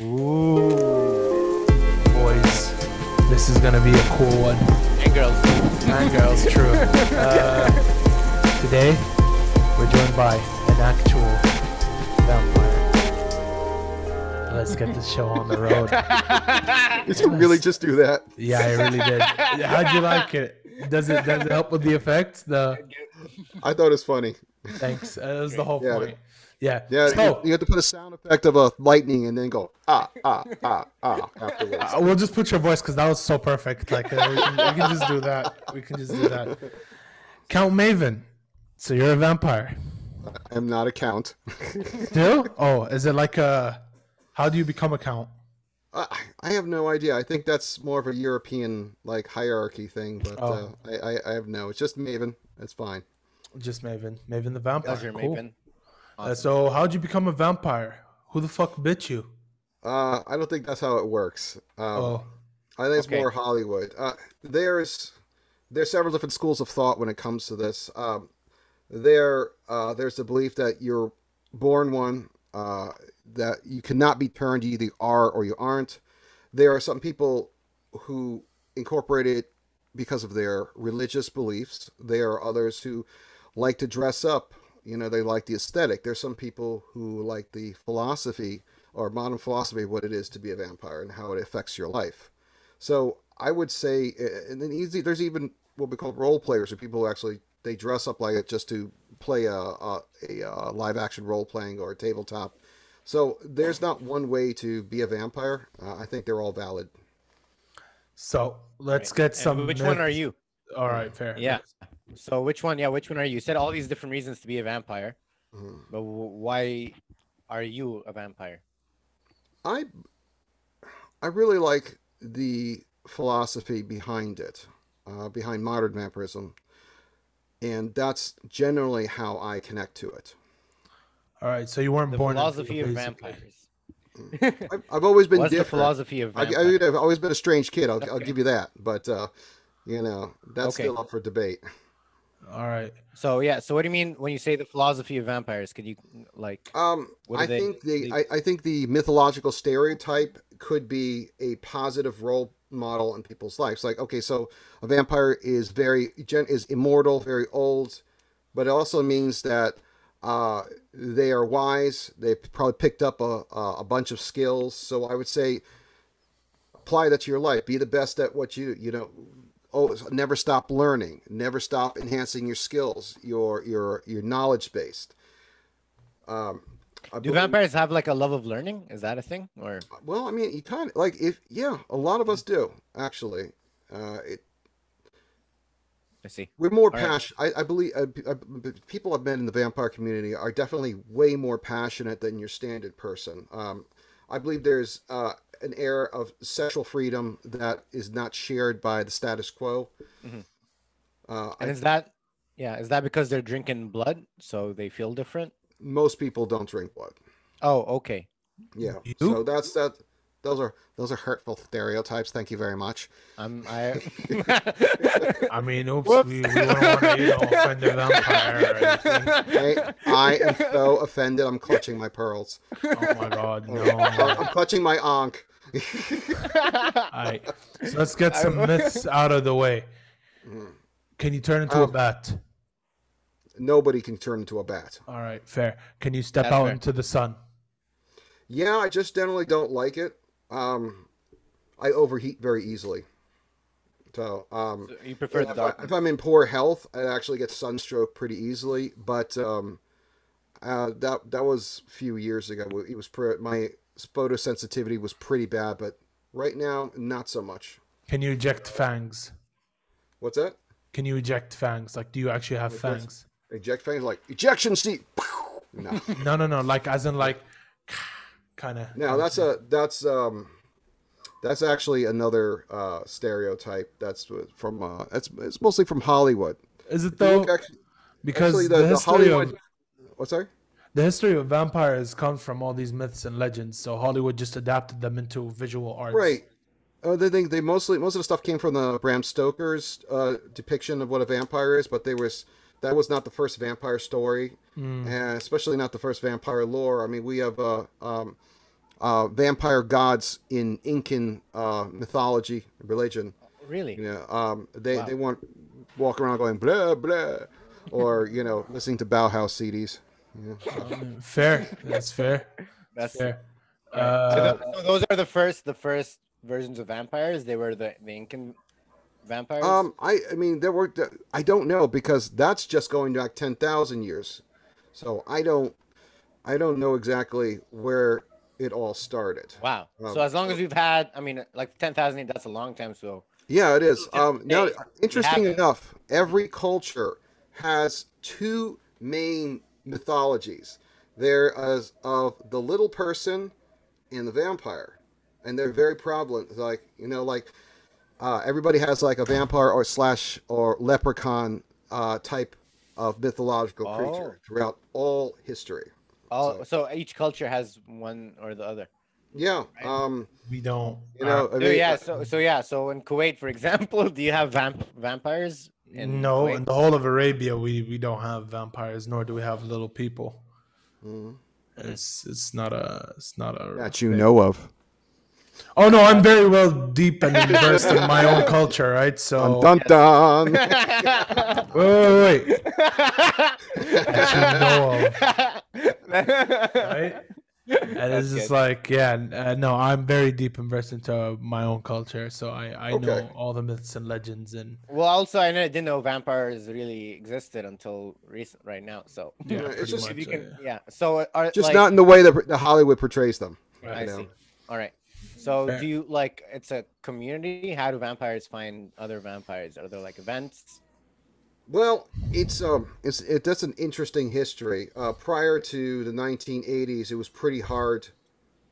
Ooh, boys, this is gonna be a cool one. And girls. And girls, true. Uh, today, we're joined by an actual vampire. Let's get this show on the road. Did you really just do that? Yeah, I really did. How'd you like it? Does it does it help with the effects? The I thought it was funny. thanks. Uh, that was the whole Yeah. point. Yeah. Yeah, So, you, you have to put a sound effect of a lightning and then go ah ah ah ah afterwards. Uh, we'll just put your voice because that was so perfect. Like uh, we, can, we can just do that. We can just do that. Count Maven. So you're a vampire. I'm not a count. Still? Oh, is it like a? How do you become a count? I, I have no idea. I think that's more of a European like hierarchy thing, but Oh. uh, I, I I have no. It's just Maven. That's fine. Just Maven. Maven the vampire. Pleasure, cool. Maven. Uh, so how'd you become a vampire? Who the fuck bit you? Uh, I don't think that's how it works. Um, Oh, I think it's Okay. more Hollywood. Uh, there's there's several different schools of thought when it comes to this. Um, there uh, there's the belief that you're born one, uh, that you cannot be turned. You either are or you aren't. There are some people who incorporate it because of their religious beliefs. There are others who like to dress up. You know, they like the aesthetic. There's some people who like the philosophy or modern philosophy of what it is to be a vampire and how it affects your life. So I would say, uh, and then easy. There's even what we call role players, or people who actually they dress up like it just to play a a, a, uh live action role playing or a tabletop. So there's not one way to be a vampire. Uh, I think they're all valid. so let's get And some. which one are you? All right, fair. Yeah. So which one? Yeah, which one are you? You said all these different reasons to be a vampire, Mhm. but w- why are you a vampire? I I really like the philosophy behind it, uh, behind modern vampirism, and that's generally how I connect to it. All right. So you weren't The born. into philosophy of vampires. I've, I've always been What's the different. philosophy of I, vampires? I, have always been a strange kid. I'll, I'll give you that. But uh, you know, that's Okay. still up for debate. All right. So yeah. So what do you mean when you say the philosophy of vampires? Could you like? Um, What I they- think the they- I, I think the mythological stereotype could be a positive role model in people's lives. Like, okay, so a vampire is very gen- is immortal, very old, but it also means that uh, they are wise. They probably picked up a, a a bunch of skills. So I would say apply that to your life. Be the best at what you you know. Oh, never stop learning. Never stop enhancing your skills, your your your knowledge based. Um, I Do believe- vampires have like a love of learning? Is that a thing? Or well, I mean, you kind of like if yeah, a lot of us do actually. Uh, it, I see. we're more All right. passionate. I, I believe uh, uh, people I've met in the vampire community are definitely way more passionate than your standard person. Um, I believe there's uh, an air of sexual freedom that is not shared by the status quo. Mhm. Uh, And I, is that yeah? Is that because they're drinking blood, so they feel different? most people don't drink blood. Oh, okay. Yeah, You? so that's that. Those are those are hurtful stereotypes. Thank you very much. I'm I. I mean, oops, Whoops. we, we wouldn't want to, you know, offend a vampire or anything. I, I am so offended. I'm clutching my pearls. Oh my god, no. I'm clutching my ankh. All right. So let's get some myths out of the way. Can you turn into a Um, bat? Nobody can turn into a bat. All right, fair. Can you step That's out fair. into the sun? Yeah, I just generally don't like it. Um, I overheat very easily. So, um, So you prefer the if, I, dark? if I'm in poor health, I actually get sunstroke pretty easily. But um, uh, that that was a few years ago. It was pre- my photosensitivity was pretty bad, but right now, not so much. Can you eject fangs? What's that? Can you eject fangs? Like, do you actually have Like this? fangs? Eject fangs like ejection seat. No. No, no, no. Like, as in, like, kind of. Now that's a that's um that's actually another uh stereotype that's from uh that's it's mostly from Hollywood. Is it though? actually, Because actually the, the, the history Hollywood of what's that? the history of vampires comes from all these myths and legends. So Hollywood just adapted them into visual arts. Right. Uh, they think they mostly most of the stuff came from the Bram Stoker's uh, depiction of what a vampire is, but there was that was not the first vampire story, and especially not the first vampire lore. I mean, we have uh, um, uh, vampire gods in Incan uh, mythology religion. Really? You know, um, they Wow. they want walk around going blah blah, or you know, listening to Bauhaus CDs. Yeah. Fair. That's fair. That's Fair. so, Uh, tho- so those are the first the first versions of vampires. They were the, the Incan vampires. Um, I I mean, there were I don't know because that's just going back ten thousand years, so I don't I don't know exactly where it all started. wow. um, so as long as we've had, I mean, like ten thousand, that's a long time. So Yeah, it is. Um, now, interesting enough, every culture has two main mythologies. There is of the little person and the vampire, and they're very prevalent. Like you know, like uh, everybody has like a vampire or slash or leprechaun uh, type of mythological creature Oh. throughout all history. All so each culture has one or the other. Yeah. Um, we don't. you know, I So mean, yeah, so so yeah, so in Kuwait, for example, do you have vamp vampires? In no, Kuwait? in the whole of Arabia, we we don't have vampires, nor do we have little people. mhm. It's it's not a it's not a. that you know of. Oh no, I'm very well deep and immersed in my own culture, right? So Dun dun. wait, wait, wait. that you know of, right? And That's it's just good. like, yeah, uh, no, I'm very deep immersed into my own culture, so I I Okay. know all the myths and legends and Well, also, I know- didn't know vampires really existed until recent, right now. So yeah, Yeah, it's pretty just- much. if you uh, can, yeah. So uh, are Just like, not in the way that the Hollywood portrays them. Right. I you know. see. All right. So Fair. do you like? It's a community. How do vampires find other vampires? Are there like events? Well, it's um, it's it. That's an interesting history. Uh, prior to the 1980s, it was pretty hard.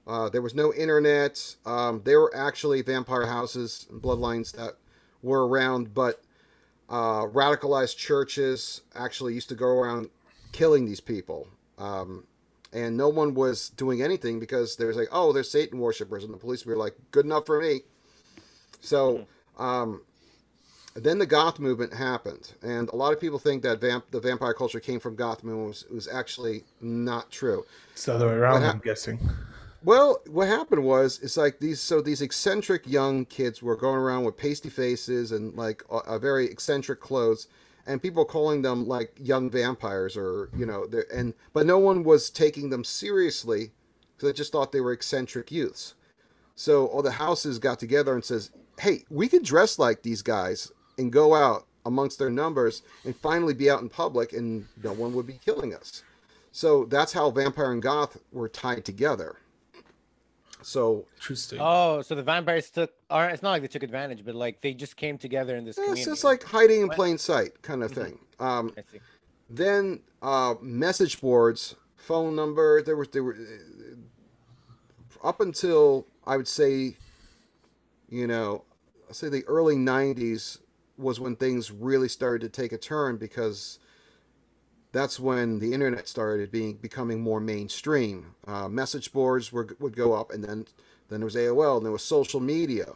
Uh, there was no internet. Um, there were actually vampire houses and bloodlines that were around, but uh, radicalized churches actually used to go around killing these people. Um, and no one was doing anything because there was like, oh, they're Satan worshippers, and the police were like, good enough for me. So, um, then the goth movement happened, and a lot of people think that vamp- the vampire culture came from goth movement. Was, was actually not true. It's the other way around, hap- I'm guessing. Well, what happened was it's like these so these eccentric young kids were going around with pasty faces and like a, a very eccentric clothes and people calling them like young vampires or you know and but no one was taking them seriously because they just thought they were eccentric youths. So all the houses got together and says, "Hey, we could dress like these guys and go out amongst their numbers and finally be out in public and no one would be killing us." So that's how vampire and goth were tied together. So Interesting. Oh, so the vampires took, or it's not like they took advantage, but like they just came together in this it's community. just like hiding in plain sight kind of thing. Um, I see. then uh, message boards, phone number. There were there were uh, up until I would say, you know, I say the early '90s was when things really started to take a turn because that's when the internet started being becoming more mainstream. Uh, message boards were would go up, and then then there was AOL, and there was social media.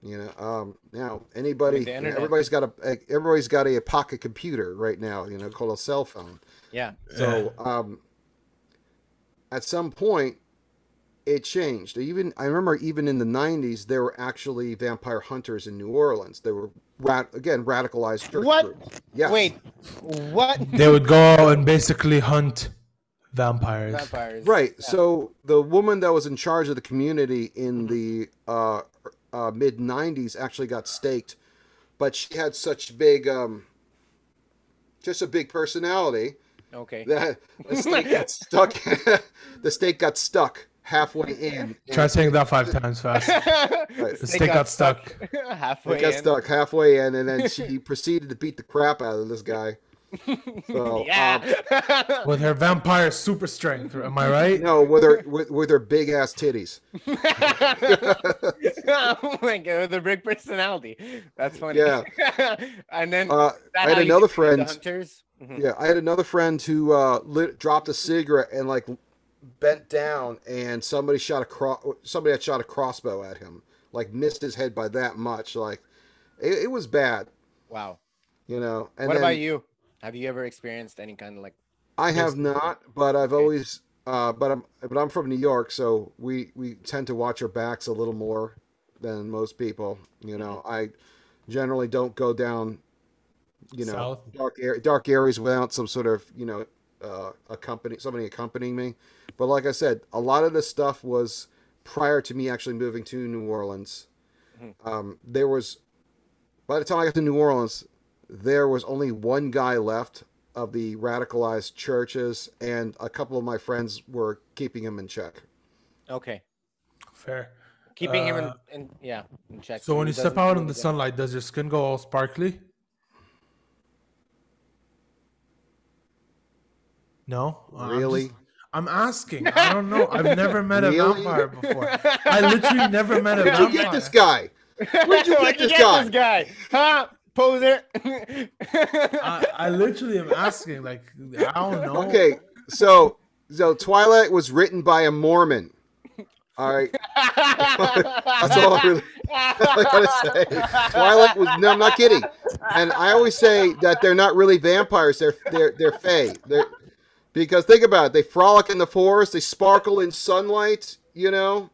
You know, um, now anybody, you know, everybody's got a everybody's got a pocket computer right now. You know, called a cell phone. Yeah. So um, at some point, it changed. Even I remember even in the '90s, there were actually vampire hunters in New Orleans. They were rat- again radicalized church What? groups. Yes. Wait. What? They would go and basically hunt vampires. vampires. Right. Yeah. So the woman that was in charge of the community in the uh, uh, mid '90s actually got staked, but she had such big, um, just a big personality Okay. that the stake got stuck. the stake got stuck halfway in. Try saying that five times fast. Right. The stick got stuck. halfway It got in. stuck halfway in, and then she proceeded to beat the crap out of this guy. So, um, yeah. With her vampire super strength, am I right? no, with her with, with her big ass titties. oh my god, the big personality. That's funny. Yeah. and then Uh, I had another friend. The hunters. Mhm. Yeah, I had another friend who uh, lit, dropped a cigarette and like bent down, and somebody shot a cro- somebody had shot a crossbow at him, like missed his head by that much. Like it, it was bad, Wow. you know. And what then about you? Have you ever experienced any kind of like? I have not, but I've always uh, but I'm but I'm from New York, so we we tend to watch our backs a little more than most people. You know, I generally don't go down, you know, South. dark ar- dark areas without some sort of you know uh, accompany somebody accompanying me. But like I said, a lot of this stuff was prior to me actually moving to New Orleans. Um, there was by the time I got to New Orleans, there was only one guy left of the radicalized churches, and a couple of my friends were keeping him in check. Okay. Fair. Keeping him in, Uh, in yeah in check. So when you step out in the sunlight, does your skin go all sparkly? No. Uh, I'm Really? just- I'm asking. I don't know. I've never met a Really? vampire before. I literally never met a Where'd you get this guy? Where'd you Where'd get this guy? this guy? Huh? Poser. I, I literally am asking. Like I don't know. Okay, so so Twilight was written by a Mormon. All right, that's all I really I gotta say. Twilight was no, I'm not kidding. And I always say that they're not really vampires. They're they're they're fae. They're because think about it. They frolic in the forest. They sparkle in sunlight. You know,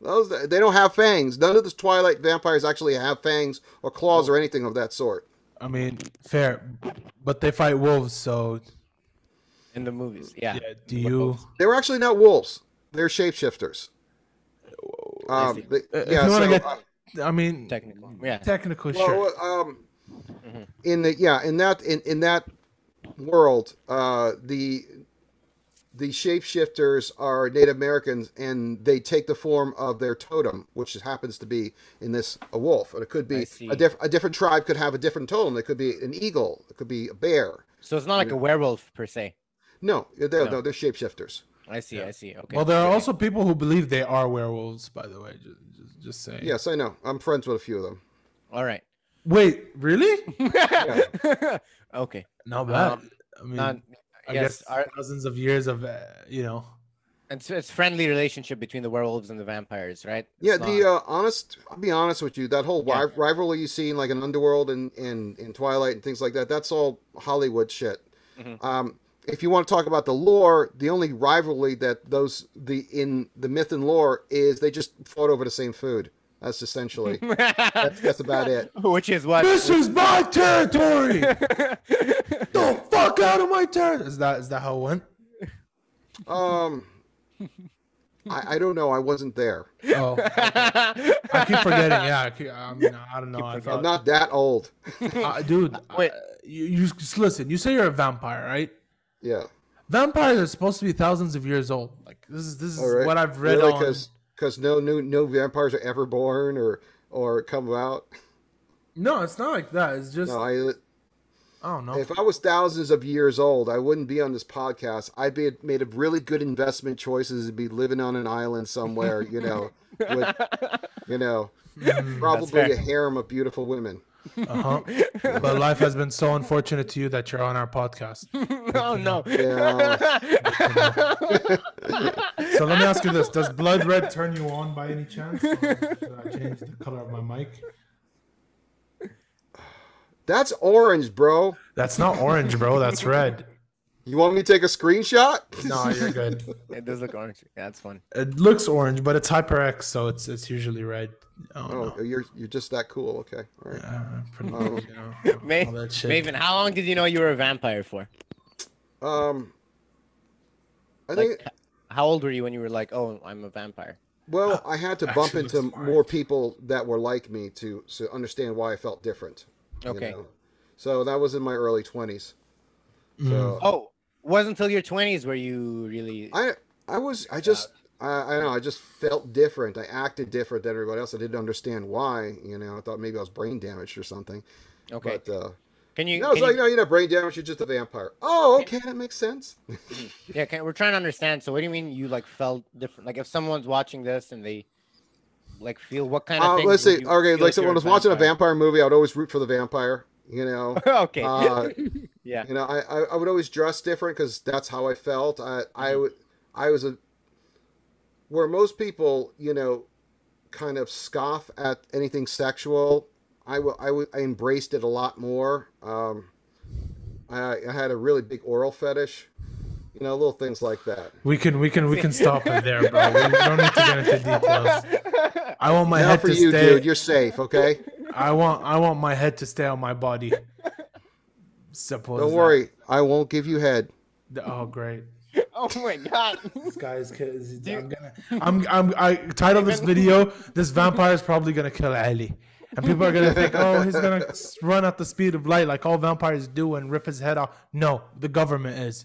those they don't have fangs. None of the Twilight vampires actually have fangs or claws or anything of that sort. I mean, fair, but they fight wolves. So in the movies, yeah. yeah. Do you? They were actually not wolves. They're shapeshifters. I Um, they- Uh, if yeah, you so, get, uh, I mean, Technical, yeah. technical, sure. Well, um, in the yeah, in that in, in that world, uh, the the shapeshifters are Native Americans, and they take the form of their totem, which happens to be in this a wolf, and it could be a different a different tribe could have a different totem. It could be an eagle. It could be a bear. So it's not like a werewolf per se. No, they're, No. no, they're shapeshifters. I see. I see. Okay. well, there are also people who believe they are werewolves. By the way, just, just, just saying. Yes, I know. I'm friends with a few of them. All right. Wait, really? okay. Not bad. Um, I mean, Not. I yes. guess Our, thousands of years of, uh, you know. it's it's friendly relationship between the werewolves and the vampires, right? Yeah, It's the uh, honest. I'll be honest with you. That whole Yeah. ri- rivalry you see in like an Underworld and in, in Twilight and things like that. That's all Hollywood shit. Mhm. Um, if you want to talk about the lore, the only rivalry that those the in the myth and lore is they just fought over the same food. That's essentially that's, that's about it. Which is what? This is my territory. the fuck out of my territory. Is that is that how it went? Um, I, I don't know. I wasn't there. Oh, I keep forgetting. Yeah, I, keep, I mean, I don't know. I I'm not that old. uh, dude. Wait. uh, you, you just listen. You say you're a vampire, right? Yeah. Vampires are supposed to be thousands of years old. Like this is this is All right. what I've read really? on. Because no new no vampires are ever born or or come out. No, it's not like that. It's just No, I. Uh, I don't know. If I was thousands of years old, I wouldn't be on this podcast. I'd be made of really good investment choices and be living on an island somewhere, you know, with, you know, hmm, probably a harem of beautiful women. Uh-huh. but life has been so unfortunate to you that you're on our podcast. oh no. Yeah. So let me ask you this: Does blood red turn you on by any chance? Or should I change the color of my mic? That's orange, bro. That's not orange, bro. That's red. You want me to take a screenshot? No, you're good. It does look orange. Yeah, that's fun. It looks orange, but it's HyperX, so it's it's usually red. I don't. Oh, you're you're just that cool. Okay. All right. Uh, pretty Um, much, you know, Ma- all that shit. Maven, how long did you know you were a vampire for? Um, I Like, think. how old were you when you were like, "Oh, I'm a vampire"? Well, I had to bump into looks more people that were like me to to understand why I felt different. you Okay. know? So that was in my early twenties. Mm. Oh, it wasn't until your 20s where you really. I I was I just I, I don't know I just felt different. I acted different than everybody else. I didn't understand why. You know, I thought maybe I was brain damaged or something. Okay. But uh, Can you? no, it's like you- no, you're not brain damaged. You're just a vampire. Oh, okay, that makes sense. yeah, can, we're trying to understand. So, what do you mean you like felt different? Like, if someone's watching this and they like feel what kind of Uh, let's see. Okay, like so when I was watching a vampire movie, I would always root for the vampire. You know. okay. Uh, yeah. You know, I, I, I would always dress different because that's how I felt. I I Mm-hmm. would I was a where most people you know kind of scoff at anything sexual. I w- I, w- I embraced it a lot more. Um, I, I had a really big oral fetish. You know, little things like that. We can we can we can stop it there, bro. We, we don't need to get into details. I want my now head for to you, stay. dude, you're safe, okay? I want I want my head to stay on my body. Suppose. Don't that- worry, I won't give you head. Oh great. oh my god. This guy is kidding. I'm gonna. I'm. I'm. I title this video. This vampire is probably gonna kill Ali, and people are gonna think, oh, he's gonna run at the speed of light like all vampires do and rip his head off. No, the government is.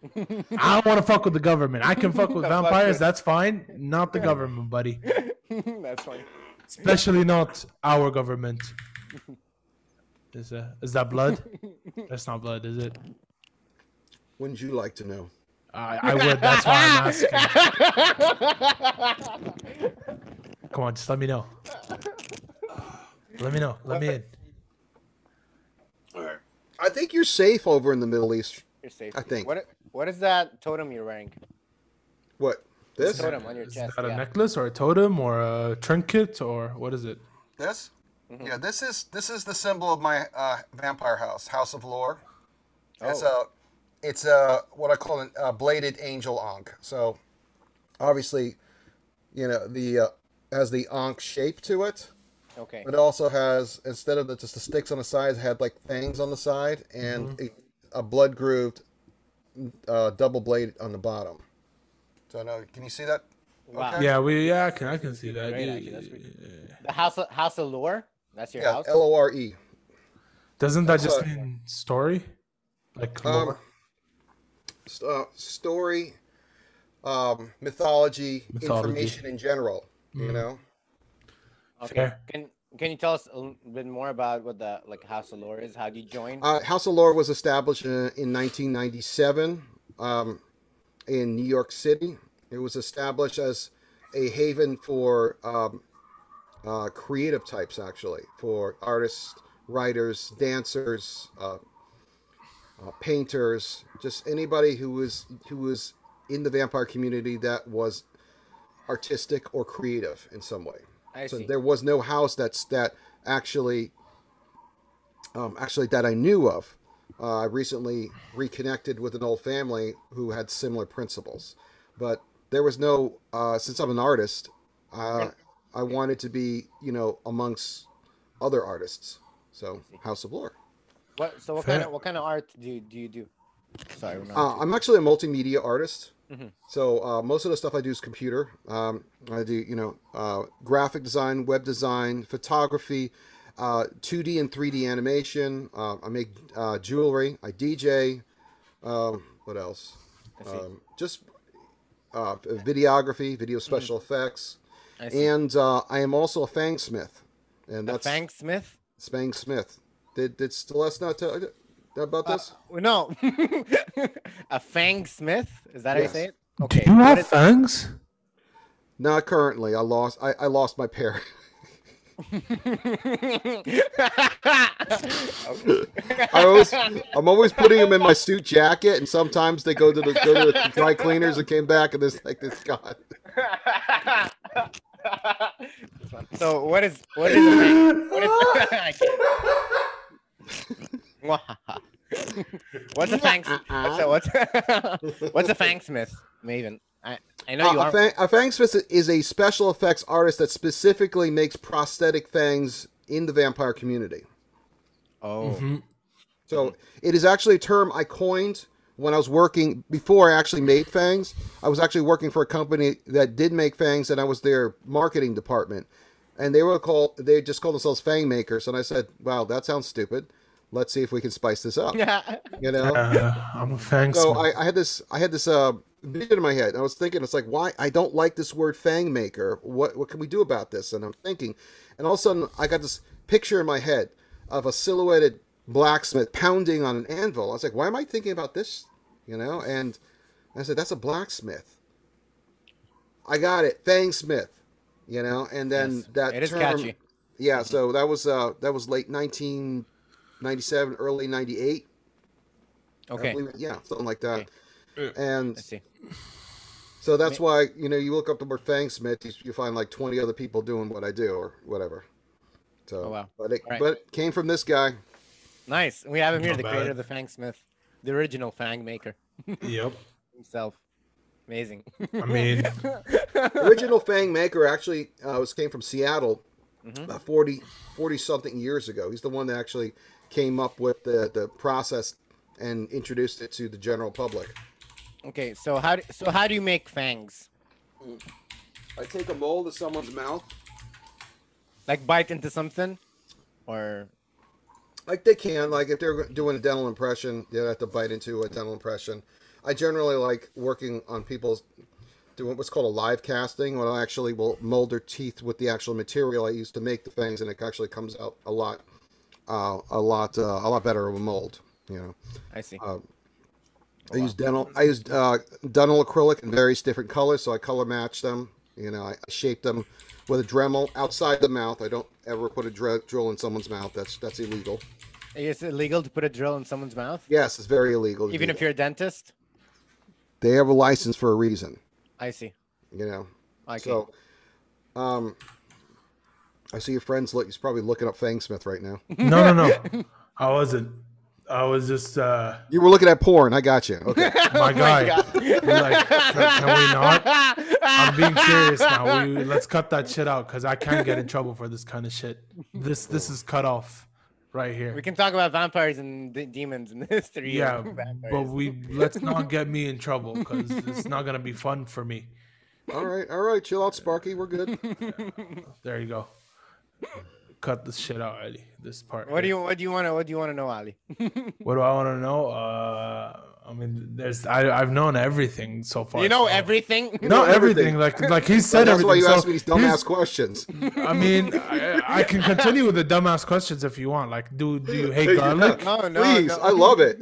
I don't want to fuck with the government. I can fuck with Fuck vampires. it. That's fine. Not the government, buddy. That's funny. Especially not our government. Is uh, is that blood? That's not blood, is it? Wouldn't you like to know? I, I would. That's why I'm asking. Come on, just let me know. Let me know. Let me in. I think you're safe over in the Middle East. You're safe. I think. What what is that totem you're wearing? What? This? Totem on your Is chest. that a necklace or a totem or a trinket or what is it? This? Mm-hmm. Yeah, this is this is the symbol of my uh, vampire house, House of Lore. Oh. It's a, it's a what I call a uh, bladed angel ankh. So, obviously, you know the uh, has the ankh shape to it. Okay. It also has instead of the, just the sticks on the sides, it had like fangs on the side and a, a blood grooved uh, double blade on the bottom. So now, can you see that? Wow. Okay. Yeah, we yeah, I can I can see that. Great, Yeah, yeah. The house of house of lore. That's your Yeah, house. L O R E. Doesn't that just mean story? Like Um, lore? uh, story, um, mythology, Mythology. information in general. You know, Okay. Fair. Can Can you tell us a little bit more about what the like house of lore is? How do you join? uh, House of Lore was established in, in 1997 um, in New York City. It was established as a haven for um, uh, creative types, actually, for artists, writers, dancers, uh, uh, painters, just anybody who was who was in the vampire community that was artistic or creative in some way. I So see. there was no house that's that actually, um, actually that I knew of. Uh, I recently reconnected with an old family who had similar principles, but there was no. Uh, since I'm an artist, uh, I wanted to be, you know, amongst other artists. So House of Lore. What? So what Fair. kind of what kind of art do you, do you do? Sorry. Uh, I'm actually a multimedia artist. Mhm. So uh, most of the stuff I do is computer. Um, I do, you know, uh, graphic design, web design, photography, uh, 2D and 3D animation. Uh, I make uh, jewelry. I DJ. Um, what else? Um, just uh, videography, video special effects, I and uh, I am also a fangsmith. And The that's Fang Smith. Spang Smith. Did did Celeste not tell you about this? Uh, no. a Fang Smith. Is that how you say it? Okay. Do Okay. you what have is- fangs? Not currently. I lost. I, I lost my pair. I always, I'm always putting them in my suit jacket, and sometimes they go to the go to the dry cleaners and came back, and there's like this gone. so what is what is? What is, what's a fang? So what's what's a fangsmith, Maven? I I know you Uh, a, are. fang, a fangsmith is a special effects artist that specifically makes prosthetic fangs in the vampire community. oh, Mhm. So it is actually a term I coined when I was working before I actually made fangs. I was actually working for a company that did make fangs, and I was their marketing department. And they were called they just called themselves fang makers. And I said, "Wow, that sounds stupid. Let's see if we can spice this up." Yeah, you know. Uh, I'm a fangs. So I, I had this I had this uh, vision in my head. I was thinking, it's like, why I don't like this word fang maker. What what can we do about this? And I'm thinking, and all of a sudden I got this picture in my head of a silhouetted blacksmith pounding on an anvil. I was like, why am I thinking about this? You know, and I said, that's a blacksmith. I got it, fang smith. You know, and then Yes, that it is term, catchy. yeah. So that was uh that was late 1997, early 98. Okay, believe yeah, something like that. Okay. And I see. so that's why you know you look up the word fangsmith, you, you find like twenty other people doing what I do or whatever. So, Oh, wow. but it, Alright. but it came from this guy. Nice. We have him here, Not the bad. creator of the Fang Smith, the original Fang maker. Yep. himself. Amazing. I mean, original Fang maker actually uh, was came from Seattle about 40, 40 something years ago. He's the one that actually came up with the, the process and introduced it to the general public. Okay, so how do, so how do you make fangs? I take a mold of someone's mouth, Like bite into something, or like they can, like if they're doing a dental impression, they have to bite into a dental impression. I generally like working on people's doing what's called a live casting, where I actually will mold their teeth with the actual material I use to make the fangs, and it actually comes out a lot, uh, a lot, uh, a lot better of a mold. You know. I see. I use dental. I use uh, dental acrylic in various different colors, so I color match them. You know, I, I shape them with a Dremel outside the mouth. I don't ever put a dr- drill in someone's mouth. That's that's illegal. Is it illegal to put a drill in someone's mouth, Yes, it's very illegal. even if that. you're a dentist? they have a license for a reason. I see. You know. Okay. So, um, I see your friends. Look, he's probably looking up Fangsmith right now. no, no, no. I wasn't. I was just uh You were looking at porn. I got you. Okay. my guy. God. like, can, can we not? I'm being serious now. We let's cut that shit out because I can't get in trouble for this kind of shit. This this is cut off right here. we can talk about vampires and de- demons in the history. Yeah, of but we let's not get me in trouble because it's not gonna be fun for me. all right. All right. Chill out, Sparky. We're good. There you go. Cut this shit out, Ali. This part. What do you what do you want to what do you want to know, Ali? What do I want to know? Uh, I mean, there's I I've known everything so far. you know so- everything. No, know everything. everything. Like like he said That's why everything. you so asked me these dumbass questions. I mean, I, I can continue with the dumbass questions if you want. Like, do do you hate garlic? No, no, Please, no. I love it.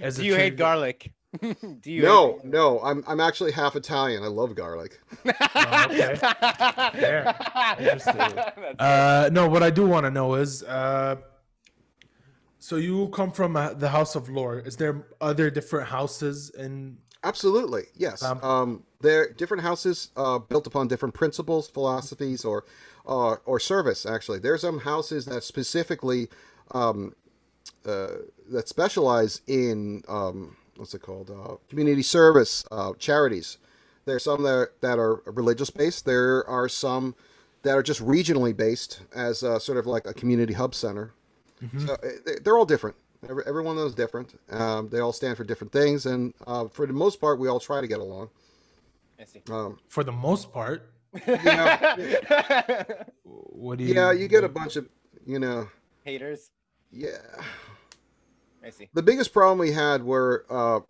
As Do a you hate garlic? do you? No, no, I'm I'm actually half Italian. I love garlic. Oh, okay. Yeah. Interesting. Uh, no, what I do want to know is, uh, so you come from uh, the House of Lore. Is there other different houses in? Absolutely, yes. Um, Um, they're different houses uh, built upon different principles, philosophies, or uh, or service. Actually, there's some houses that specifically um, uh, that specialize in um, what's it called? Uh, community service, uh, charities. There's some that are, that are religious based. There are some that are just regionally based, as uh, sort of like a community hub center. So uh, they- they're all different. Every, every one of those is different. Um, they all stand for different things, and uh, for the most part, we all try to get along. I see. Um, For the most part, yeah, what do you? yeah, you get a bunch of, you know, Haters. yeah. I see. The biggest problem we had were uh,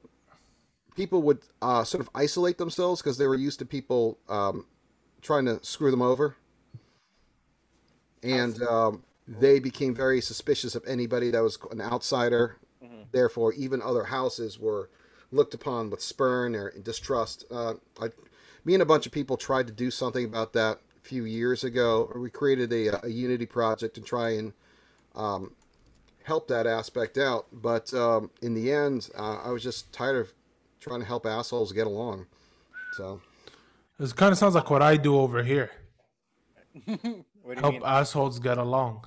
people would uh, sort of isolate themselves because they were used to people um, trying to screw them over, and um, they became very suspicious of anybody that was an outsider. Therefore, even other houses were looked upon with spurn or distrust. Uh, I, me and a bunch of people tried to do something about that a few years ago. We created a, a unity project to try and um, help that aspect out. But um, in the end, uh, I was just tired of trying to help assholes get along. So This kind of sounds like what I do over here. What do you Help mean? assholes get along.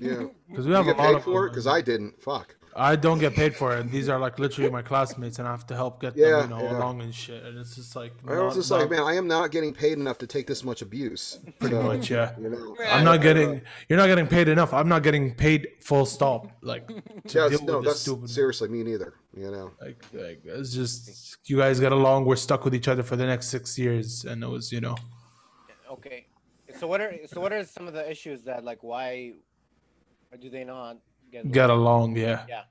yeah, Because we you have a lot paid of. for because I didn't. Fuck. I don't get paid for it. These are like literally my classmates, and I have to help get Yeah, them, you know, yeah. along and shit. And it's just like I was not- just like, man, I am not getting paid enough to take this much abuse. pretty So, much, yeah. You know, I'm not getting. You're not getting paid enough. I'm not getting paid full stop. Like to Yeah, deal no, with this that's stupid. seriously me neither. You know, Like, like it's just you guys get along. We're stuck with each other for the next six years, and it was you know Okay. So what are so what are some of the issues that like why or do they not get get along. Yeah. Yeah.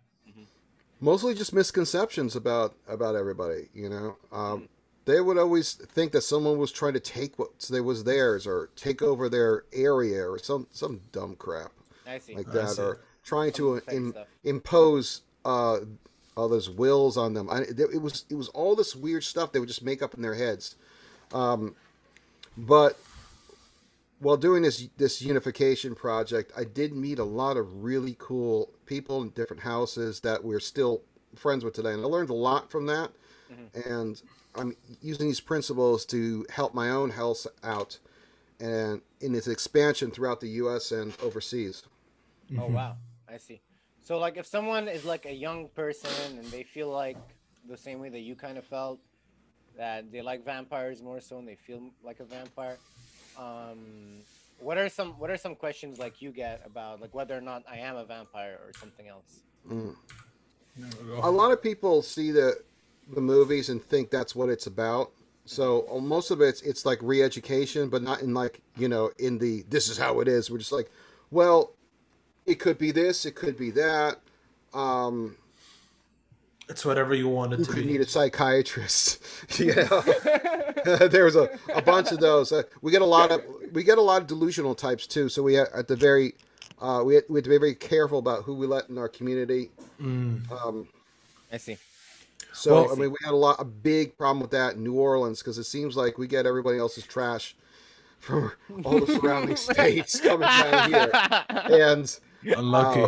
mostly just misconceptions about about everybody. You know, um, they would always think that someone was trying to take what they was theirs or take over their area or some some dumb crap. I see. like I that, see. or trying to Some fake Im- impose uh, others' wills on them. I, it was it was all this weird stuff they would just make up in their heads. Um, but while doing this this unification project, I did meet a lot of really cool people in different houses that we're still friends with today, and I learned a lot from that. Mm-hmm. And I'm using these principles to help my own house out, and in its expansion throughout the U.S. and overseas. Oh mm-hmm. wow. I see. So like if someone is like a young person and they feel like the same way that you kind of felt that they like vampires more so and they feel like a vampire. Um, what are some what are some questions like you get about like whether or not I am a vampire or something else? a lot of people see the the movies and think that's what it's about. So uh, most of it's it's like re-education, but not in like you know in the this is how it is. We're just like, well, it could be this, it could be that. Um, It's whatever you want it you to could be. need a psychiatrist. you know, there's a, a bunch of those. Uh, we get a lot of we get a lot of delusional types too. So we ha- at the very uh, we, we have to be very careful about who we let in our community. Um, I see. So Well- I mean, we had a lot a big problem with that in New Orleans because it seems like we get everybody else's trash from all the surrounding states coming down here, and Unlucky. uh,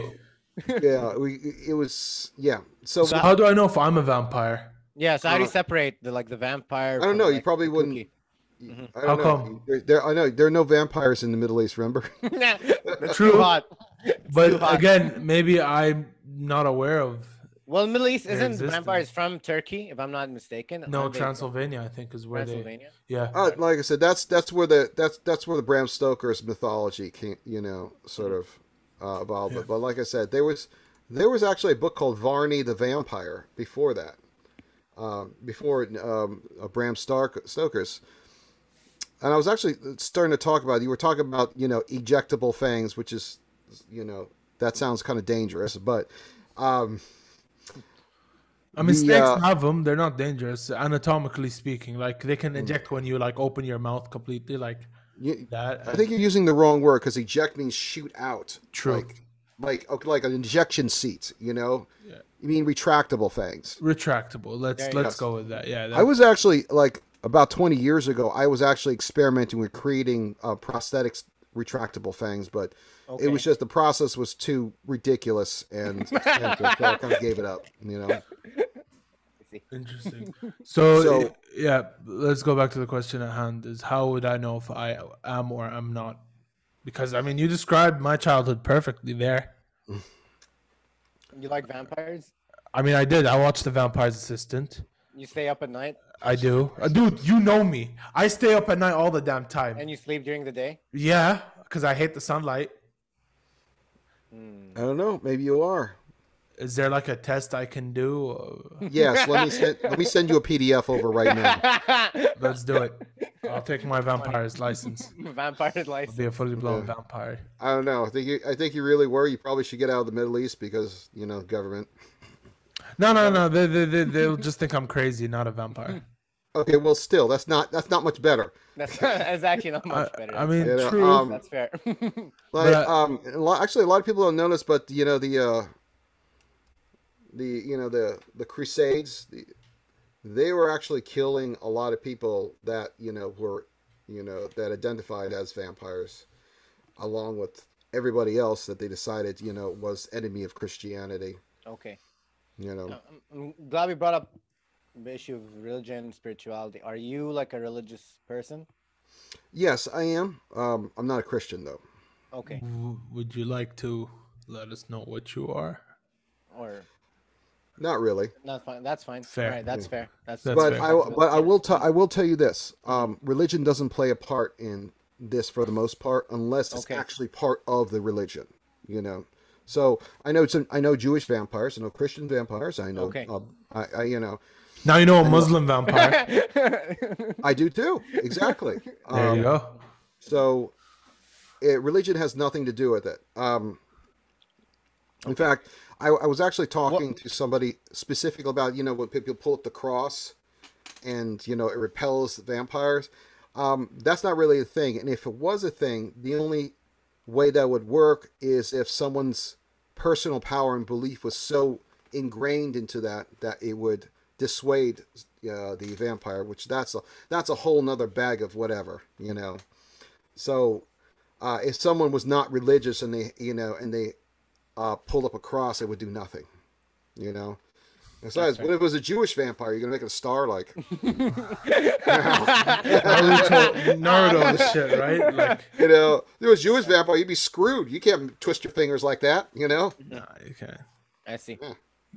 yeah, we it was yeah. So, so how do I know if I'm a vampire? Yeah, so how do you Uh, separate the like the vampire? I don't from, know, you probably wouldn't- kooky? I don't know. come? There, there, I know there are no vampires in the Middle East. Remember? True. too hot. It's too But hot. again, maybe I'm not aware of. well, Middle East isn't existence. vampires from Turkey, if I'm not mistaken. No, they Transylvania, I think, is where Transylvania. they. Yeah. uh, like I said, that's that's where the that's that's where the Bram Stoker's mythology came. You know, sort of uh. Yeah. But like I said, there was there was actually a book called Varney the Vampire before that. Um, before um, uh, Bram Stark, Stoker's. And I was actually starting to talk about. You were talking about you know ejectable fangs, which is, you know, that sounds kind of dangerous. But um, I mean, The, snakes uh, have them. They're not dangerous, anatomically speaking. Like they can eject when you like open your mouth completely, like you, that. I think you're using the wrong word because eject means shoot out. True. Like, like okay, like an injection seat. You know. Yeah. You mean retractable fangs? retractable. Let's There you let's go. go with that. Yeah. I was actually like about 20 years ago. I was actually experimenting with creating uh, prosthetics retractable fangs, but it was just the process was too ridiculous and expensive, so I kind of gave it up. You know. Interesting. So, So- yeah, let's go back to the question at hand: is how would I know if I am or am not? Because I mean, you described my childhood perfectly there. You like vampires? I mean, I did. I watched The Vampire's Assistant. You stay up at night I do, uh, dude. You know me. I stay up at night all the damn time. and you sleep during the day? Yeah, because I hate the sunlight. I don't know. Maybe you are. Is there like a test I can do? Uh, Yes. Let me send. let me send you a PDF over right now. let's do it. I'll take my vampire's license. Vampire I'll life. be a fully blown vampire. I don't know. I think you. I think you really were. You probably should get out of the Middle East because you know government. No, no, no. They, they, they, they'll just think I'm crazy, not a vampire. Okay. Well, still, that's not. That's not much better. That's, that's actually not much better. I mean, You know, true. um, that's fair. Like, But- um, actually, a lot of people don't know this, but you know the, uh, the you know the the Crusades, the, they were actually killing a lot of people that you know were, you know, that identified as vampires, along with everybody else that they decided you know was enemy of Christianity. okay. You know, I'm, I'm glad we brought up the issue of religion and spirituality. Are you like a religious person? yes, I am. Um, I'm not a Christian though. Okay. W- Would you like to let us know what you are? Or Not really. that's fine. That's fine. Fair. All right, that's fair. That's, That's but fair. I but I will tell I will tell you this. Um, religion doesn't play a part in this for the most part, unless it's Okay. actually part of the religion. You know. So I know some I know Jewish vampires. I know Christian vampires. I know. Okay. Uh, I, I you know Now you know a Muslim vampire. I do too. Exactly. There um, you go. So, it, religion has nothing to do with it. Um, in fact, I, I was actually talking to somebody specific about you know when people pull up the cross, and you know it repels vampires. Um, that's not really a thing. And if it was a thing, the only way that would work is if someone's personal power and belief was so ingrained into that that it would dissuade uh, the vampire. Which that's a that's a whole nother bag of whatever you know. So, uh, if someone was not religious and they, you know, and they uh, pulled up a cross, it would do nothing, you know. Besides, what if it was a Jewish vampire? You're gonna make it a star, like Naruto, Naruto and shit, right? Like, you know, if it was a Jewish vampire, you'd be screwed. You can't twist your fingers like that, you know. nah, you can't. I see. Yeah.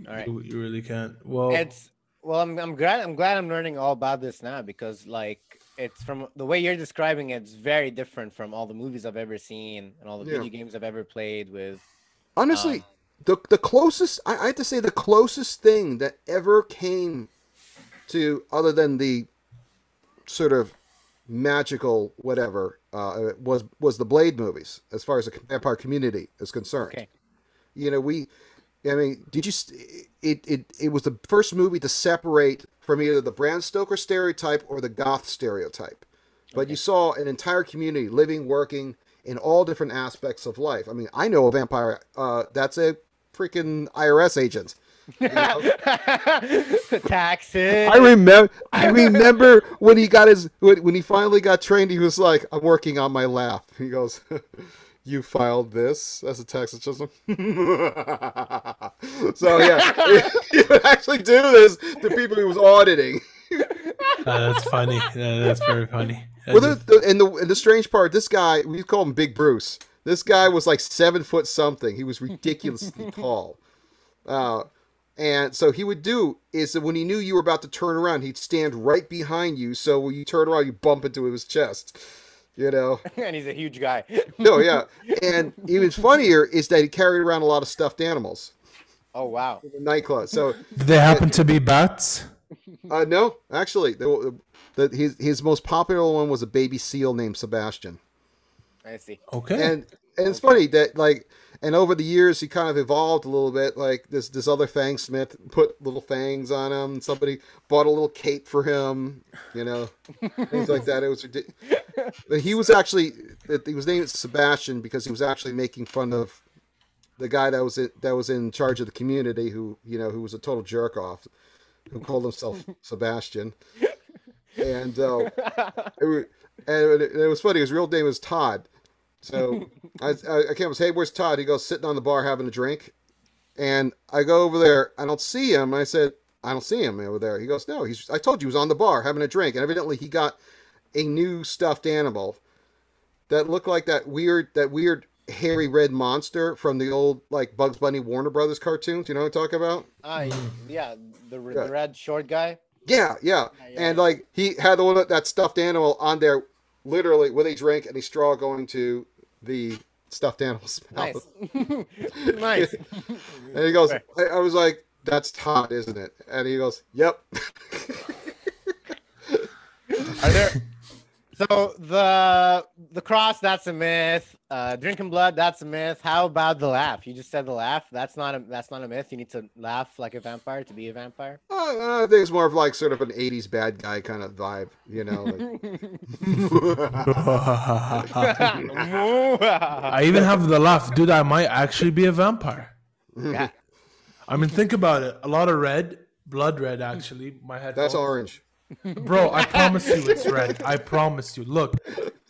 All right. You, you really can't. Well, It's well, I'm I'm glad I'm glad I'm learning all about this now because like it's from the way you're describing it, it's very different from all the movies I've ever seen and all the Yeah. video games I've ever played with. Honestly, Um, the the closest I, I have to say the closest thing that ever came to other than the sort of magical whatever uh, was was the Blade movies as far as the vampire community is concerned. Okay. You know, we I mean, did you it it it was the first movie to separate from either the Bram Stoker stereotype or the goth stereotype. But you saw an entire community living, working in all different aspects of life. I mean, I know a vampire uh that's a freaking IRS agent. Taxes. I remember. I remember when he got his when, when he finally got trained. He was like, "I'm working on my laugh." He goes, "You filed this as a tax adjustment." so yeah, he would actually do this to people he was auditing. Uh, that's funny. Yeah, that's very funny. Well, the, the, and the and the strange part, this guy we call him Big Bruce. This guy was like seven foot something. He was ridiculously tall. Uh, and so he would do is that when he knew you were about to turn around, he'd stand right behind you. So when you turn around, you bump into his chest. You know. and he's a huge guy. No, yeah. And even funnier is that he carried around a lot of stuffed animals Oh wow. in the nightclub. So Did they happen to be bats? Uh, no, actually, the, the, his his most popular one was a baby seal named Sebastian. I see. Okay. and and it's funny that like and over the years he kind of evolved a little bit like this this other fang smith put little fangs on him somebody bought a little cape for him you know things like that it was ridiculous but he was actually he was named sebastian because he was actually making fun of the guy that was in, that was in charge of the community who you know who was a total jerk off who called himself sebastian and uh, it, and it, was funny his real name was todd so I, I, came up hey, where's Todd? He goes, sitting on the bar having a drink. And I go over there. I don't see him. I said, I don't see him over there. He goes, no, he's. I told you he was on the bar having a drink. And evidently he got a new stuffed animal that looked like that weird, that weird hairy red monster from the old like Bugs Bunny Warner Brothers cartoons. You know what I'm talking about? Ah, yeah, the, r- Yeah. red short guy. Yeah, yeah. yeah. And like he had the one that stuffed animal on there, literally with a drink and a straw going to the stuffed animal's mouth. Nice. nice. And he goes, Right. I, I was like, that's Todd, isn't it? And he goes, yep. Are there? So the the cross, that's a myth. Uh, drinking blood, that's a myth. How about the laugh? You just said the laugh. That's not a that's not a myth. You need to laugh like a vampire to be a vampire. Uh, I think it's more of like sort of an 80s bad guy kind of vibe, you know? Like, I even have the laugh, dude. I might actually be a vampire. yeah. I mean, think about it. A lot of red, blood red. Actually, my head. that's orange. bro. I promise you, it's red. I promise you. Look,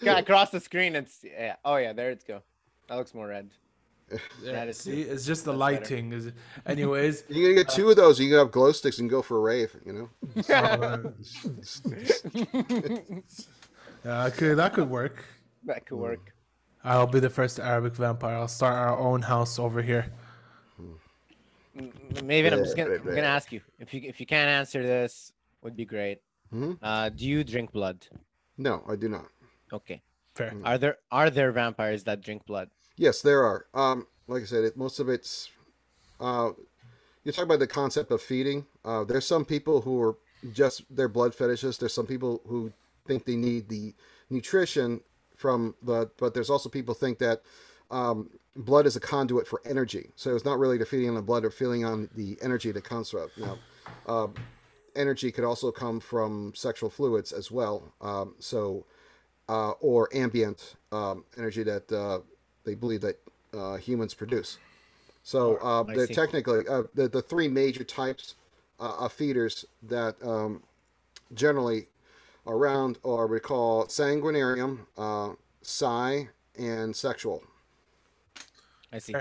Yeah, across the screen, it's yeah. Oh yeah, there it's go. That looks more red. That is see, it's just the That's better. lighting. Is anyways. You're going to get two of those. You can have glow sticks and go for a rave, you know? Yeah, okay, that could work. That could work. I'll be the first Arabic vampire. I'll start our own house over here. M- Maybe I'm just gonna I'm gonna ask you if you if you can't answer this, would be great. Mhm. Uh, do you drink blood? No, I do not. Okay. Fair. Are there are there vampires that drink blood? Yes, there are. Um, like I said, it, most of it's. Uh, you talk about the concept of feeding. Uh, there's some people who are just their blood fetishists. There's some people who think they need the nutrition from the, but there's also people think that um, blood is a conduit for energy. So it's not really the feeding on the blood or feeding on the energy that comes from. it. Now, uh, energy could also come from sexual fluids as well. Um, so, uh, or ambient um, energy that uh, they believe that uh, humans produce. So uh, I they're technically uh, the the three major types uh, of feeders that um, generally are around are we call sanguinarian, uh, psi, and sexual. I see.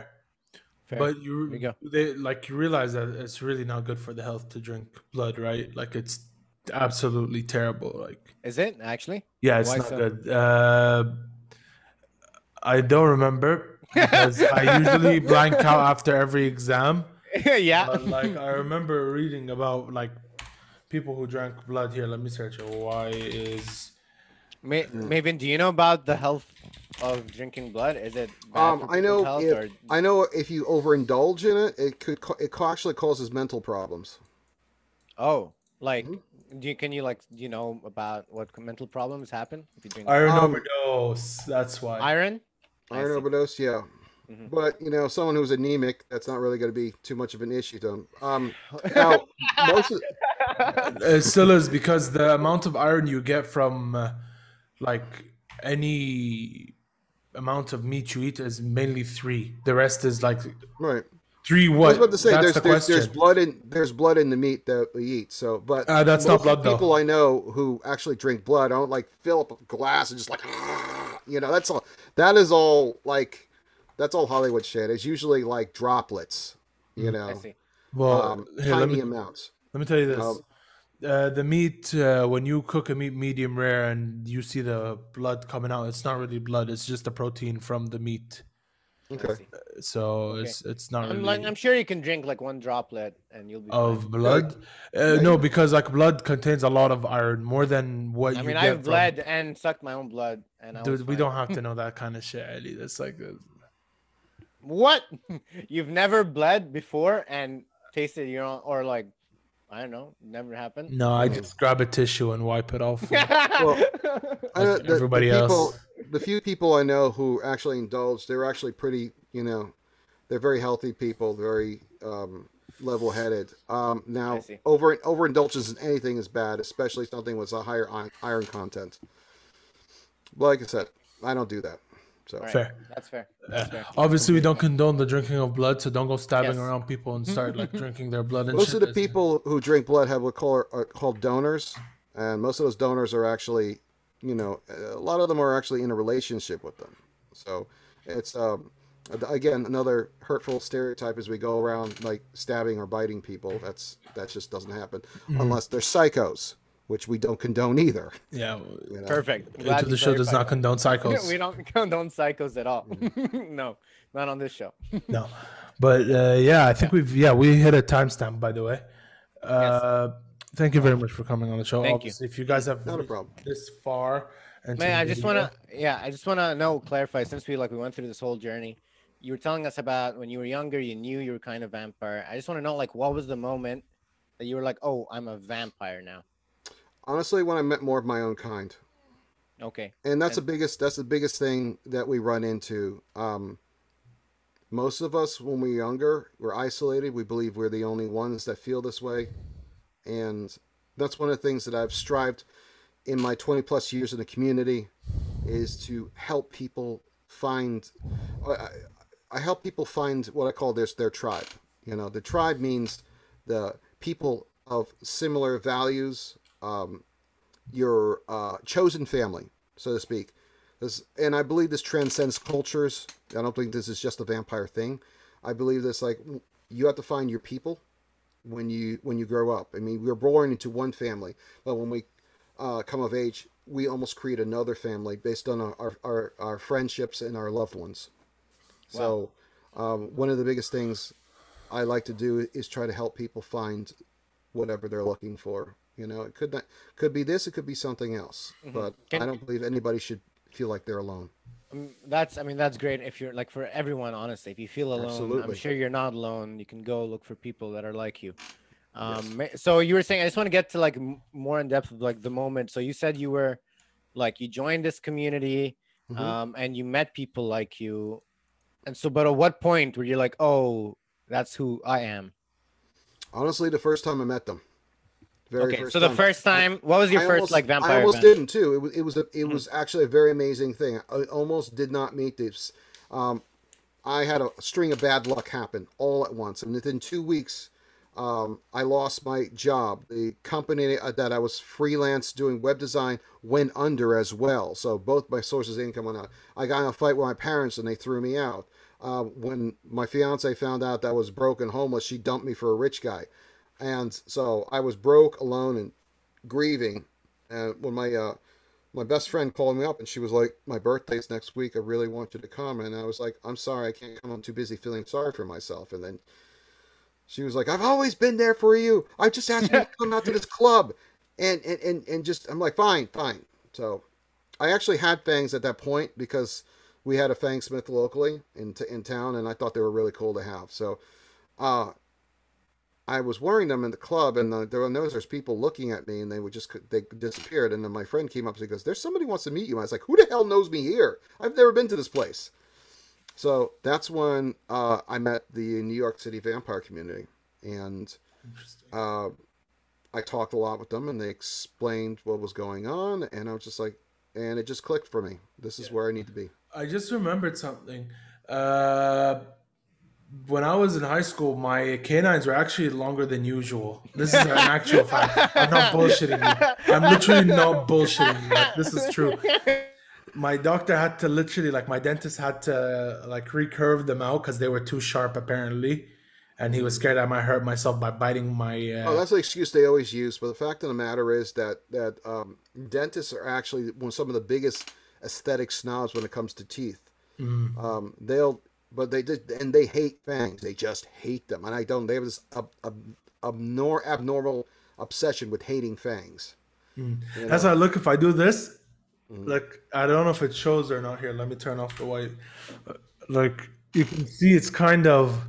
Fair. Fair. But you, we go. they like you realize that it's really not good for the health to drink blood, right? Like it's absolutely terrible. Like Is it actually? yeah, it's Why not so? good. Uh, I don't remember because I usually blank out after every exam. yeah. But like I remember reading about like people who drank blood here. Let me search it. Why is May, Maven, do you know about the health of drinking blood? Is it bad Um, for I know health if or I know if you overindulge in it, it could it actually causes mental problems. oh, like Mm-hmm. do you can you like do you know about what mental problems happen if you drink iron Um, overdose? That's why. iron? Iron see. overdose, yeah. Mhm. But you know, someone who's anemic, that's not really going to be too much of an issue to them. Um, now, most of, It still is because the amount of iron you get from uh, like any amount of meat you eat is mainly three. The rest is like right. three. I was about to say That's there's the there's, there's blood in there's blood in the meat that we eat. So, but Uh, that's not most of the blood, though. People I know who actually drink blood I don't like fill up a glass and just like, you know, that's all. That is all like, that's all Hollywood shit. It's usually like droplets, you know, I see. well, um, here, let tiny me amounts. let me tell you this. Um, uh, the meat uh, when you cook a meat medium rare and you see the blood coming out, it's not really blood. It's just the protein from the meat. Okay. see. So it's it's not I'm really like I'm sure you can drink like one droplet and you'll be of fine. blood. Uh, no, because like blood contains a lot of iron, more than what I you mean, get I've from- bled and sucked my own blood, and I was Dude, we fine. don't have to know that kind of shit, Ali. That's like, uh, What? You've never bled before and tasted your own, or like, I don't know, never happened. no, I just grab a tissue and wipe it off. Well, I know Like everybody the else. The few people I know who actually indulge, they're actually pretty, you know, they're very healthy people, very um, level-headed. Um, now, over overindulgence in anything is bad, especially something with a higher iron, iron content. Like I said, I don't do that. So Right, Fair. That's fair. Uh, That's fair. obviously, we don't condone the drinking of blood, so don't go stabbing Yes. around people and start like drinking their blood and most shit. of the It's- people who drink blood have what call are called donors, and most of those donors are actually, you know, a lot of them are actually in a relationship with them. So it's um, again another hurtful stereotype as we go around like stabbing or biting people. That's that just doesn't happen Mm-hmm. unless they're psychos, which we don't condone either. Yeah, You know? Perfect. into Glad the show does not condone that. psychos. we don't condone psychos at all. no, not on this show. No, but uh, yeah, I think we've yeah we hit a timestamp by the way. Uh, Thank you very much for coming on the show. Thank you. If you guys have Not a problem. this far, and Man, I just want to, yeah, I just want to know, clarify, since we like we went through this whole journey, you were telling us about when you were younger, you knew you were kind of vampire. I just want to know, like, what was the moment that you were like, oh, I'm a vampire now? Honestly, when I met more of my own kind. Okay. and that's And- the biggest that's the biggest thing that we run into um most of us when we're younger we're isolated we believe we're the only ones that feel this way and that's one of the things that i've strived in my 20 plus years in the community is to help people find i, I help people find what i call this their tribe you know the tribe means the people of similar values um, your uh, chosen family, so to speak. This, and I believe this transcends cultures. I don't think this is just a vampire thing. I believe this like you have to find your people when you when you grow up. I mean, we're born into one family, but when we uh, come of age, we almost create another family based on our our, our, friendships and our loved ones. Wow. So, um, one of the biggest things I like to do is try to help people find whatever they're looking for. You know, it could not could be this, it could be something else. But Can- I don't believe anybody should feel like they're alone. Um, that's, I mean, that's great if you're like for everyone, honestly. If you feel alone, I'm sure you're not alone. You can go look for people that are like you. Um, ma- so you were saying, I just want to get to like more in depth of like the moment. So you said you were like, you joined this community Mhm. um, and you met people like you. And so, but at what point were you like, oh, that's who I am? Honestly, the first time I met them. Very okay. So the time. first time, what was your I first almost- like vampire? I almost event? didn't too. It was it was a, it was actually a very amazing thing. I almost did not meet this. Um, I had a string of bad luck happen all at once, and within two weeks, um, I lost my job. The company uh, that I was freelance doing web design went under as well. So both my sources of income went out. I got in a fight with my parents, and they threw me out. Uh, when my fiance found out that I was broke and homeless, she dumped me for a rich guy, and so I was broke, alone, and grieving. And when my uh, my best friend called me up and she was like, "My birthday's next week. I really want you to come." And I was like, "I'm sorry, I can't come. I'm too busy feeling sorry for myself." And then She was like, "I've always been there for you. I just asked you to come out to this club," and and and and just I'm like, "Fine, fine." So, I actually had fangs at that point because we had a fang smith locally in t- in town, and I thought they were really cool to have. So, uh, I was wearing them in the club, and uh, there were there's people looking at me, and they would just they disappeared. And then my friend came up and he goes, "There's somebody wants to meet you." And I was like, "Who the hell knows me here? I've never been to this place." So that's when uh, I met the New York City vampire community, and uh, I talked a lot with them, and they explained what was going on, and I was just like, and it just clicked for me. This is where I need to be. I just remembered something. Uh, when I was in high school, my canines were actually longer than usual. This is an actual fact. I'm not bullshitting you. I'm literally not bullshitting you. Like, this is true. My doctor had to literally, like, my dentist had to like recurve them out because they were too sharp, apparently, and he was scared I might hurt myself by biting my. Uh, Oh, that's the excuse they always use. But the fact of the matter is that that um, dentists are actually one of some of the biggest aesthetic snobs when it comes to teeth. Um, they'll, but they did, and they hate fangs. They just hate them, and I don't. They have this ab, ab, abnor, abnormal obsession with hating fangs. That's I look if I do this, like I don't know if it shows or not here. Let me turn off the white. Uh, Like you can see, it's kind of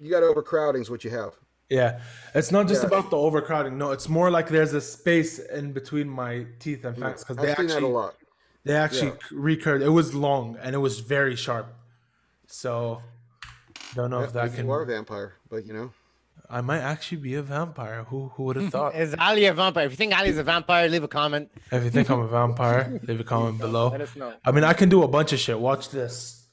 You got overcrowding is what you have. yeah. It's not just Yeah. about the overcrowding. No, it's more like there's a space in between my teeth and fangs because they that a actually lot. they actually recurred. It was long and it was very sharp. So don't know if that can. you are a vampire, but you know. I might actually be a vampire. Who who would have thought? Is Ali a vampire? If you think Ali's a vampire, leave a comment. if you think I'm a vampire, leave a comment below. Let us know. I mean, I can do a bunch of shit. Watch this.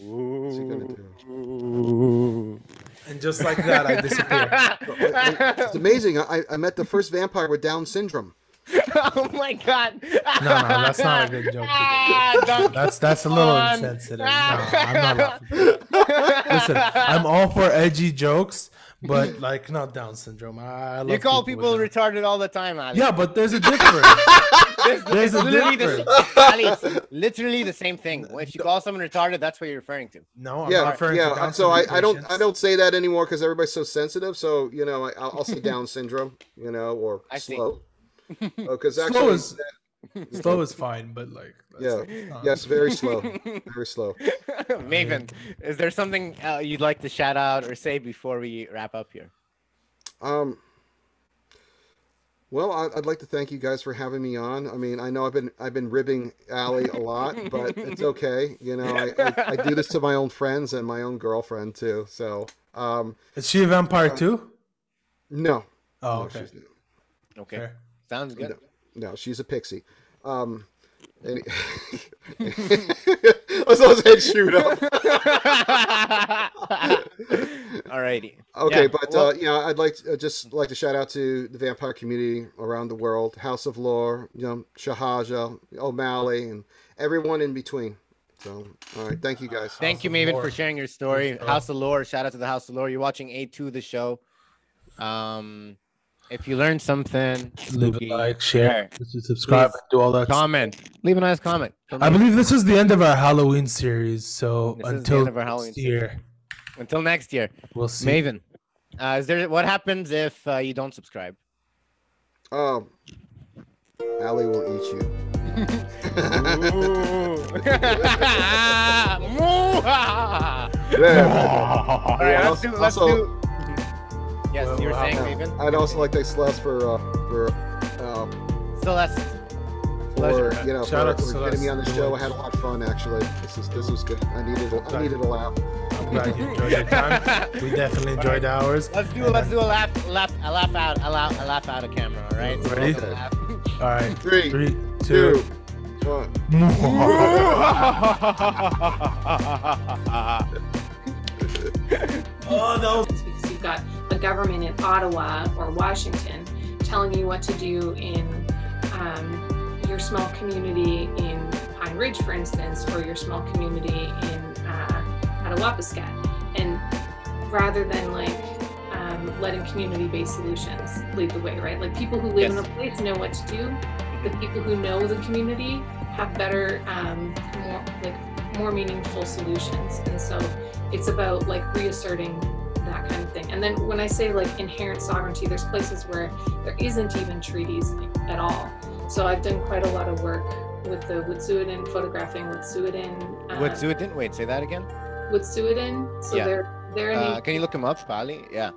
What's he gonna do? And just like that, I disappear. It's amazing. I, I met the first vampire with Down syndrome. oh my god. No, no, that's not a good joke. to do. Ah, don't- That's that's a little insensitive. No, I'm not. Listen, I'm all for edgy jokes, but like not Down syndrome. I love you call people with retarded all the time, Ali. Yeah, but there's a difference. This- there's it's a literally difference. The, Ali, it's literally the same thing. If you call someone retarded, that's what you're referring to. No, I'm yeah, not referring to yeah. Down So I, I don't. I don't say that anymore because everybody's so sensitive. So you know, I, I'll, I'll say Down syndrome. You know, or I see. slow. Because Slow actually, is slow is fine, but like that's, yeah, not- yes, very slow, very slow. Maven, is there something uh, you'd like to shout out or say before we wrap up here? Um. Well, I- I'd like to thank you guys for having me on. I mean, I know I've been I've been ribbing Allie a lot, but it's okay. You know, I, I, I do this to my own friends and my own girlfriend too. So, um, Is she a vampire too? no, Oh, no, okay. she's, Okay, Fair. Sounds good. no, she's a pixie. Um, any... I saw his head shoot up. Alrighty. Okay, Yeah, but well- uh, you know, I'd like to, uh, just like to shout out to the vampire community around the world, House of Lore, you know, Shahaja, O'Malley, and everyone in between. So, all right, thank you guys. Thank you, Maven, Lore. for sharing your story. House of Lore. Shout out to the House of Lore. You're watching A2 the show. Um, if you learned something, Leave a like, share, share, subscribe, Please. do all that. comment, leave a nice comment. I believe this is the end of our Halloween series. So This is the until end of our Halloween next year, Until next year, we'll see. Maven. Uh, is there what happens if uh, you don't subscribe? Um, Allie will eat you. Yeah. All right, let's do. Let's do. Yes, you were saying, Maven. I'd also like to thanks Celeste for uh, for um, Celeste. for Pleasure. you know Shout for, out to for getting me on the show. I had a lot of fun actually. This is this was good. I needed a, I needed a laugh. I'm glad you enjoyed your time. We definitely enjoyed ours. Let's do. A let's do a laugh. Laugh. A laugh out. A laugh. A laugh out of camera. All right. So Ready? let's laugh. All right, Three, three, two, two. one. oh no! because you've got a government in Ottawa or Washington telling you what to do in um, your small community in Pine Ridge, for instance, or your small community in uh, Attawapiskat. And rather than like um, letting community-based solutions lead the way, right? Like people who live in a place know what to do. The people who know the community have better, um, more like more meaningful solutions. And so it's about like reasserting that kind of thing. And then when I say like inherent sovereignty, there's places where there isn't even treaties at all. So I've done quite a lot of work with the Wet'suwet'en, photographing Wet'suwet'en. Um, it? Wait, say that again. Wet'suwet'en. So Yeah. they're they're Uh, can you look him up, Pali? Yeah.